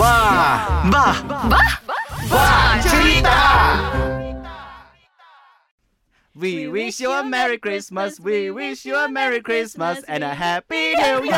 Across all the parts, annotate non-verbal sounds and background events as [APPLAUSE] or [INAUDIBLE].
Bah, bah, bah, bah. Cerita. We wish you a Merry Christmas. We wish you a Merry Christmas and a Happy New Year.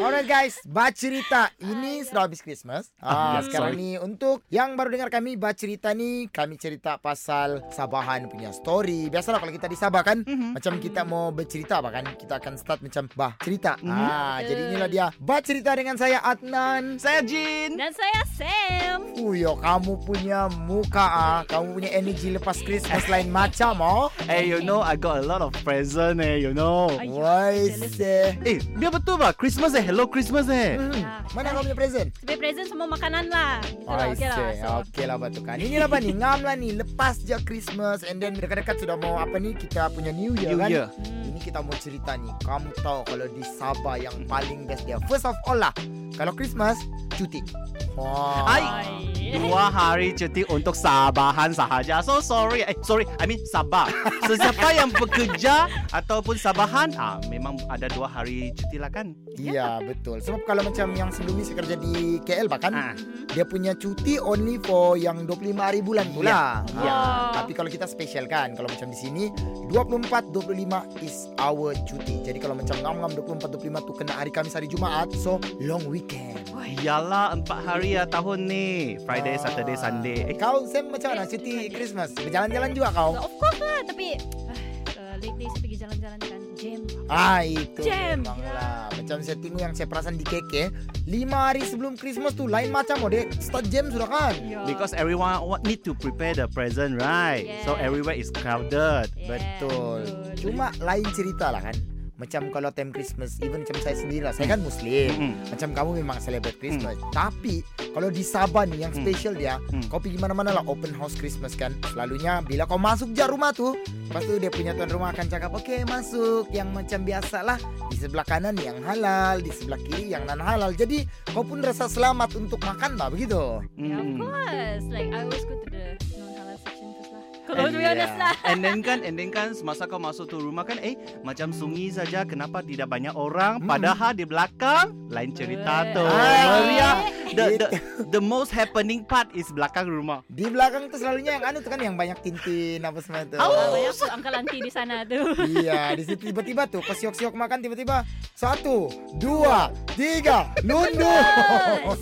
Alright guys, Bacerita ini sudah habis Christmas. Ah, sekarang sorry. ni untuk yang baru dengar kami Bacerita ni kami cerita pasal Sabahan punya story. Biasalah kalau kita di Sabah kan, macam kita mau bercerita apa kan, kita akan start macam bah cerita. Ah, jadi inilah dia Bacerita dengan saya Adnan. Saya Jin. Dan saya Sam. Uyo, kamu punya muka ah, kamu punya energi lepas Christmas lain macam oh. Hey, you know I got a lot of present eh, you know. Ay, Why say? Eh, biar betul bah. Christmas eh, hello Christmas eh. Hmm, Ya. mana kamu punya present? Sebagai present semua makanan lah. Lah, okay lah. So, okay lah betul kan. Ini apa nih? Ngam lah nih. Lepas je Christmas and then dekat-dekat sudah mau apa nih? Kita punya New Year New kan. Year. hmm. Ini kita mau cerita nih. Kamu tahu kalau di Sabah yang paling best dia. First of all lah, kalau Christmas cuti. Wah. Ay. Dua hari cuti untuk Sabahan sahaja. So sorry. Eh, sorry. I mean Sabah. Sesiapa yang bekerja ataupun Sabahan, ah memang ada dua hari cuti lah kan. Iya betul. Sebab kalau macam yang sebelum ni saya kerja di KL bahkan Ah. dia punya cuti only for yang 25 hari bulan pula. Iya. Ya. Wow. Tapi kalau kita special kan, kalau macam di sini 24 25 is our cuti. Jadi kalau macam ngam-ngam 24 25 tu kena hari Kamis hari Jumaat, so long weekend. Iyalah empat hari ya tahun ni. Friday, Ah. Saturday, Sunday. Eh, Kau Sam macam mana cuti Christmas? Berjalan-jalan juga kau? Of course lah. Tapi uh, lately saya pergi jalan-jalan kan. Jam. Ah itu Jam. memang lah. Macam saya tengok yang saya perasan di KK, lima hari sebelum Christmas tu lain macam oh dia start jam sudah kan? Ya. Because everyone need to prepare the present, right? So Yeah. everywhere is crowded. Yeah, Betul. Cuma lain cerita lah kan. Macam kalau time Christmas, even macam saya sendiri lah. Saya kan Muslim. Mm. Macam kamu memang celebrate Christmas. Tapi kalau di Sabah nih yang Hmm. special dia, Hmm. kau pergi mana-mana lah open house Christmas kan. Selalunya bila kau masuk je rumah tu, lepas tu dia punya tuan rumah akan cakap, "Okey, masuk." Yang macam biasa lah. Di sebelah kanan yang halal, di sebelah kiri yang non halal. Jadi kau pun rasa selamat untuk makan lah begitu. Yeah, of Mm. course. Like I always go to the Kalau be yeah. And then kan, and then kan semasa kau masuk tu rumah kan, eh macam sunyi saja. Kenapa tidak banyak orang? Hmm. Padahal di belakang lain cerita Eh. tu. Ah. Meriah. The, the the most happening part is belakang rumah. Di belakang tu selalunya yang anu tu kan yang banyak tintin apa semua tu. Ah, banyak tu uncle auntie di sana tu. Iya, di situ tiba-tiba tuh pas siok-siok makan tiba-tiba satu, dua, tiga, lundur.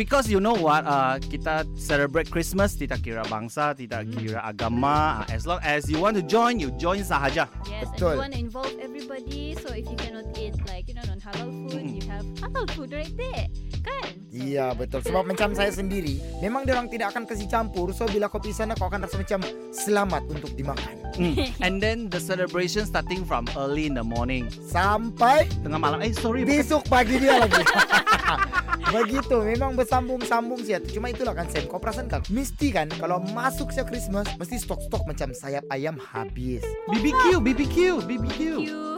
Because you know what, uh, kita celebrate Christmas tidak kira bangsa, tidak kira agama. Uh, As long as you want to join, you join sahaja. Yes, Betul. and you want to involve everybody. So if you cannot eat like you know non-halal food, you have halal food right there, kan? So, Iya betul Sebab macam saya sendiri Memang dia orang tidak akan kasih campur So bila kau pergi sana Kau akan rasa macam Selamat untuk dimakan Mm. And then the celebration starting from early in the morning. Sampai Tengah malam. Eh sorry, bukan Besok pagi dia lagi [LAUGHS] Begitu Memang bersambung-sambung sih Cuma itulah kan Sam Kau perasan kan Mesti kan Kalau masuk siap Christmas Mesti stok-stok macam sayap ayam habis BBQ, BBQ, BBQ.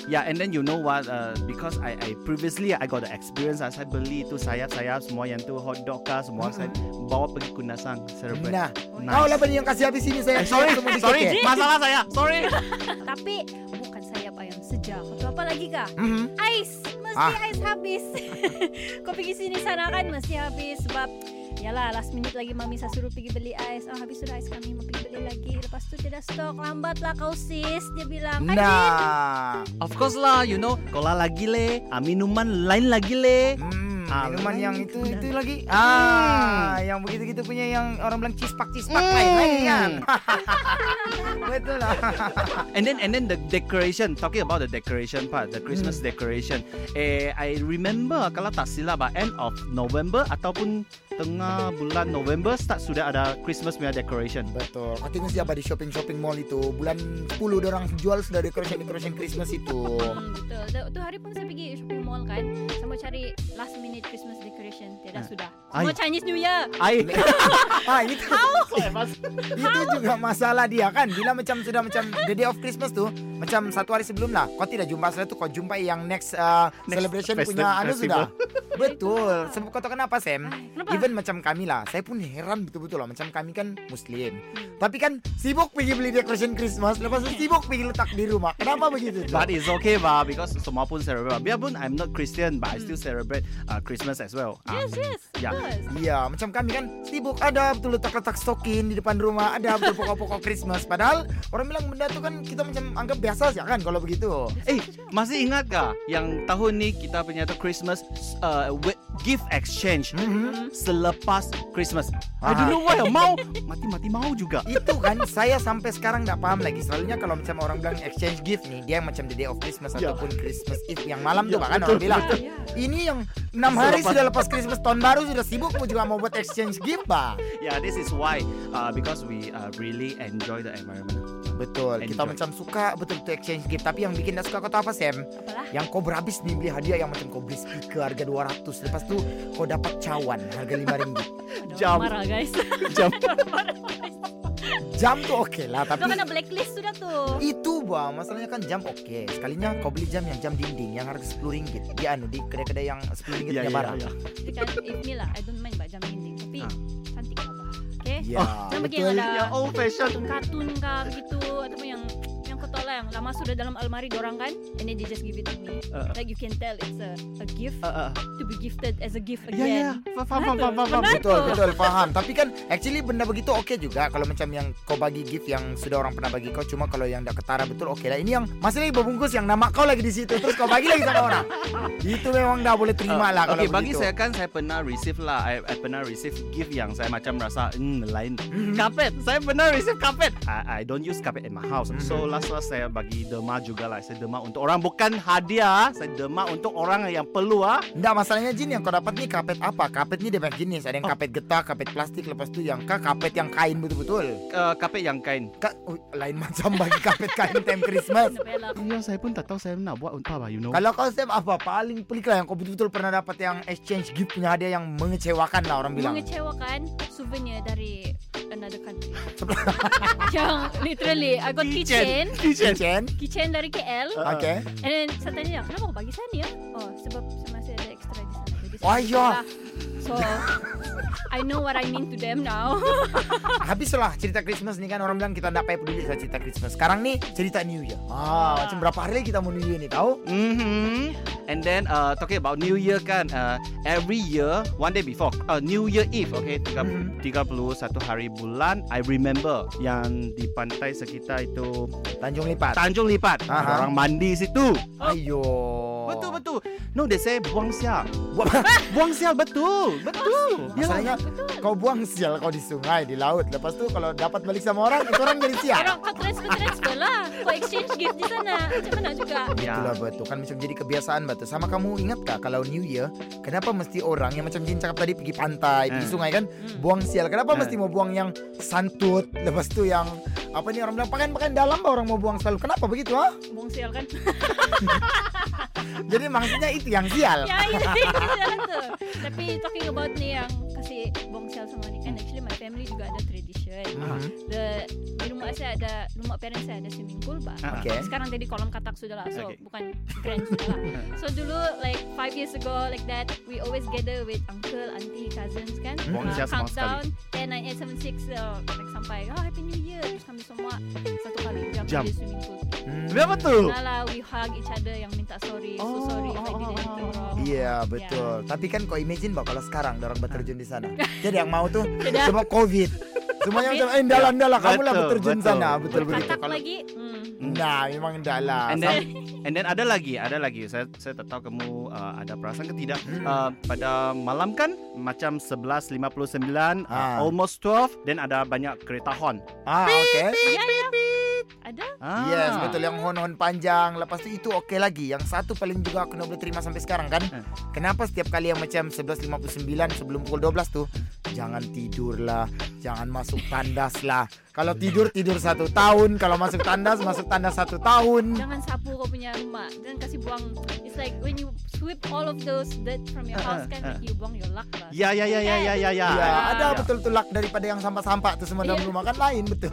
Yeah, and then you know what? Uh, because I, I previously I got the experience. Uh, saya beli tu sayap-sayap semua yang tu hot dog kah semua saya bawa pergi Kundasang celebrate. Nah Nice. Kau lah yang kasih habis ini saya Eh, sorry, sorry, masalah saya. Sorry. [LAUGHS] Tapi bukan sayap ayam saja. Atau apa lagi kah? Mhm. Ais, mesti Ah. ais habis. Kau pergi sini sana kan mesti habis sebab Yalah last minute lagi mami saya suruh pergi beli ais Oh habis sudah ais kami mau pergi beli lagi Lepas tu tidak stok Lambat lah kau sis Dia bilang kan? Nah Of course lah, you know, cola lagi le, ah, minuman lain lagi le. Hmm, Ah, minuman yang gitu itu dah. itu lagi. Ah, yang begitu-gitu punya yang orang bilang cispak cispak lain lagi kan. [LAUGHS] Betul lah. [LAUGHS] And then and then the decoration, talking about the decoration part, the Christmas Hmm. decoration. Eh, I remember kalau tak silap, ah, end of November ataupun tengah bulan November start sudah ada Christmas punya decoration. Betul. Kau tengok siapa di shopping-shopping mall itu bulan 10 dia orang jual sudah decoration-decoration Christmas itu. Hmm, betul. Tu, tu hari pun saya pergi shopping mall kan. Saya mau cari last minute Christmas decoration. Tiada Ah. sudah. Ay. Semua Chinese New Year. Ai. [LAUGHS] ah, [LAUGHS] itu. itu juga masalah dia kan. Bila macam sudah macam the day of Christmas tuh, macam satu hari sebelum lah. Kau tidak jumpa setelah itu kau jumpai yang next, uh, Next celebration punya anu sudah. Betul. Sebab kau tahu kenapa Sam? Ay, kenapa? Even macam kami lah saya pun heran betul-betul lah macam kami kan muslim Hmm. tapi kan sibuk pergi beli decoration Christmas lepas itu sibuk pergi letak di rumah kenapa begitu tuh? But it's okay bah because semua pun celebrate. Biarpun I'm not Christian, but I still celebrate uh, Christmas as well. Ah, Yes, yes. Of Yeah. macam kami kan sibuk ada betul letak-letak stokin di depan rumah, ada betul pokok-pokok Christmas. Padahal orang bilang benda tu kan kita macam anggap biasa saja kan kalau begitu. Eh, masih ingat gak yang tahun ni kita punya tu Christmas uh, gift exchange Mhm. selepas Christmas. I Ah. don't know why mau mati-mati mau juga. Itu kan saya sampai sekarang tak paham lagi. Selalunya kalau macam orang bilang exchange gift nih, dia macam the day of Christmas Ya. ataupun Christmas Eve yang malam tuh Ya, bahkan betul, orang bilang. betul. Ya, Ini yang enam hari sudah lepas Christmas tahun baru sudah sibuk mau juga mau buat exchange gift, Pak. Yeah, this is why uh, because we uh, really enjoy the environment. Betul, kita Enjoy. macam suka betul-betul exchange gift. Tapi yang bikin tak suka kau tahu apa, Sam? Apalah? Yang kau berhabis nih beli hadiah yang macam kau beli speaker harga 200 Lepas tu kau dapat cawan harga 5 ringgit Ada Jam. orang marah guys. [LAUGHS] Jam. [LAUGHS] Marah, guys. Jam tuh oke lah Kau tapi kena blacklist sudah tuh. itu bah masalahnya kan jam oke Sekalinya kau beli jam yang jam dinding yang harga 10 ringgit Di anu di kedai-kedai yang 10 ringgit Ya, punya ya, barang ya. Tapi kan lah, I don't mind mbak jam dinding. Tapi Ah. cantik lah bah. Okay? Ya Jangan yang ada Ya old fashion. kartun-kartun kah gitu ataupun yang lah yang lama sudah dalam almari dorang kan and then they just give it to me Uh, like you can tell it's a, a gift uh, uh, to be gifted as a gift ya ya, again faham faham faham faham. faham. Benar. Betul Betul. betul paham Tapi kan actually benda begitu oke juga Kalau macam yang kau bagi gift yang sudah orang pernah bagi kau Cuma kalau yang dah ketara betul oke lah Ini yang masih lagi berbungkus yang nama kau lagi di situ Terus kau bagi lagi sama [LAUGHS] orang Itu memang dah boleh terima lah kalau okay, bagi begitu saya kan saya pernah receive lah. I, I pernah receive gift yang saya macam rasa hmm, lain. Mhm. Carpet. Saya pernah receive carpet. I, I don't use carpet in my house. So Mhm. last last saya bagi derma juga lah. Saya derma untuk orang bukan hadiah. Saya derma untuk orang yang perlu ah. Enggak masalahnya Jin yang kau dapat nih kapet apa? Kapet dia banyak jenis. Ada yang Oh. kapet getah, kapet plastik, lepas tu yang kah kapet yang kain betul-betul. Uh, carpet yang kain. Ka lain macam bagi kapet kain time Christmas. [LAUGHS] Ya? Iya, saya pun tak tahu saya nak buat untuk apa, you know. Kalau kau Sam apa paling pelik lah yang kau betul-betul pernah dapat yang exchange gift punya hadiah yang mengecewakan lah orang bilang. mengecewakan souvenir dari another country [LAUGHS] yang literally I got keychain Kitchen. Kitchen. keychain dari KL Uh, Oke. and then saya tanya kenapa kau bagi saya ni ya oh sebab masih ada extra di sana jadi Oh, iya. lah. So I know what I mean to them now [LAUGHS] Habis lah cerita Christmas nih kan orang bilang kita tidak payah peduli sama cerita Christmas. Sekarang nih cerita New Year. Ah, macam berapa hari lagi kita mau New Year nih tahu? Mhm. And then uh, talking about New Year kan, uh, every year one day before uh, New Year Eve, okay, tiga, Mhm. 31 hari bulan, I remember yang di pantai sekitar itu Tanjung Lipat. Tanjung Lipat, Aha. ada orang mandi situ. Ayo. Betul betul. No, they say buang sial. Buang- [LAUGHS] buang sial betul, betul. Masalahnya kau buang sial kau di sungai, di laut. Lepas tu kalau dapat balik sama orang, itu orang jadi sial. orang kau transfer transfer lah kau exchange gift di sana macam mana juga Ya. Itulah betul kan macam jadi kebiasaan betul. Sama kamu ingat kah kalau New Year, kenapa mesti orang yang macam Jin cakap tadi pergi pantai, pergi Eh. sungai kan, Hmm. buang sial. Kenapa Eh. mesti mau buang yang santut, lepas tu yang apa nih orang bilang pakaian-pakaian dalam bah orang mau buang selalu. Kenapa begitu ah? buang sial kan [LAUGHS] Jadi maksudnya itu yang sial. ya itu jalan tuh tapi talking about nih yang kasih buang sial sama ni kan actually my family juga ada tradition Mhm. the rumah saya ada rumah parents saya ada swimming pool bah Ah, Oke. sekarang jadi kolam katak sudah lah so Okay. bukan grand sudah lah so dulu like five years ago like that we always gather with uncle auntie cousins kan Buang uh, semua countdown 10 9 8 7 6 uh, like sampai oh happy new year terus kami semua satu kali jump Jump. di swimming pool Hmm. Ya betul. Nah lah we hug each other yang minta sorry so Oh, sorry if I oh, did oh, anything oh. wrong Iya betul. Tapi kan kau imagine bah kalau sekarang orang berterjun di sana. [LAUGHS] Jadi yang mau tuh sebab covid. [LAUGHS] Semuanya macam eh dalam dalam kamu lah Betul, berterjun betul. sana betul berkatak Kalau lagi hmm. nah memang dalam. And then [LAUGHS] and then ada lagi, ada lagi. Saya saya tak tahu kamu uh, ada perasaan ke tidak. Hmm. Uh, pada malam kan macam 11.59 uh, Ah. almost 12 dan ada banyak kereta horn. ah oke. ya ya ada Ah. Yes betul yang hon-hon panjang Lepas tu itu oke lagi Yang satu paling juga aku nak boleh terima sampai sekarang kan Eh. Kenapa setiap kali yang macam 11.59 sebelum pukul 12 tuh Jangan tidur lah Jangan masuk tandas lah Kalau tidur tidur satu tahun Kalau masuk tandas masuk tandas satu tahun jangan sapu kau punya rumah jangan kasih buang it's like when you sweep all of those dirt from your Uh, house kan uh. you buang your luck lah Ya ya ya ya ya ya ya. Ya, ada Ya. betul tulak daripada yang sampah-sampah tuh semua dalam Iya. rumah kan lain betul.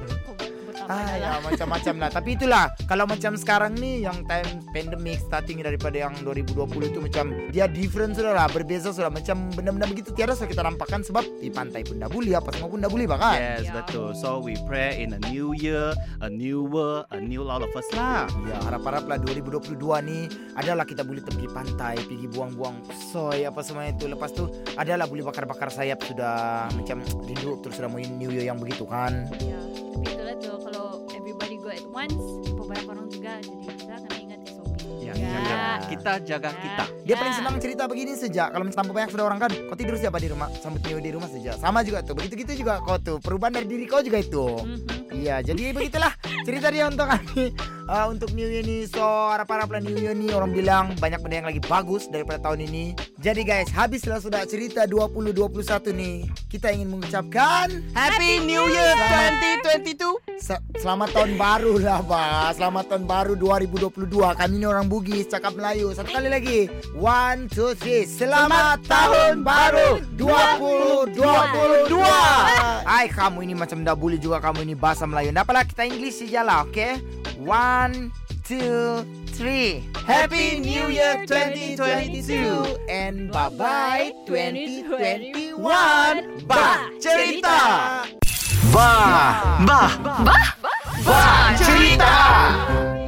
Ah ya macam-macam lah Tapi itulah Kalau macam sekarang nih Yang time pandemic Starting daripada yang 2020 itu Macam Dia different sudah lah Berbeza sudah Macam benda-benda begitu Tiada sudah kita nampakkan Sebab di pantai pun dah boleh Apa semua pun dah boleh bahkan Yes, Ya. betul. So we pray in a new year, a new world, a new lot of us lah. Ya harap-harap lah 2022 nih Adalah kita boleh pergi pantai Pergi buang-buang soy Apa semua itu Lepas tu Adalah boleh bakar-bakar sayap Sudah Macam rindu Terus sudah mau New Year yang begitu kan Ya, tapi itulah kita jaga kita. Dia paling senang cerita begini sejak Kalau tanpa banyak sudah orang kan Kau tidur siapa di rumah Sambut di rumah saja Sama juga tuh Begitu-gitu juga kau tuh Perubahan dari diri kau juga itu Mhm. Iya, jadi begitulah cerita dia untuk kami uh, [LAUGHS] untuk New Year nih. So harap-harap lah New Year nih orang bilang banyak benda yang lagi bagus daripada tahun ini. Jadi guys, habislah sudah cerita 2021 nih. Kita ingin mengucapkan Happy New Year Selamat- 2022. se- selamat tahun baru lah, Pak. Selamat tahun baru 2022. Kami ini orang Bugis, cakap Melayu. Satu kali lagi. One, two, three. Selamat, tahun baru 2022. Hai, kamu ini macam dah boleh juga kamu ini bahasa Melayu. Apalah kita English saja lah, oke? One, two, three. Happy New Year 2022 and bye-bye 2021. Bah cerita. Bah, bah, bah, bah, bah cerita. Bah.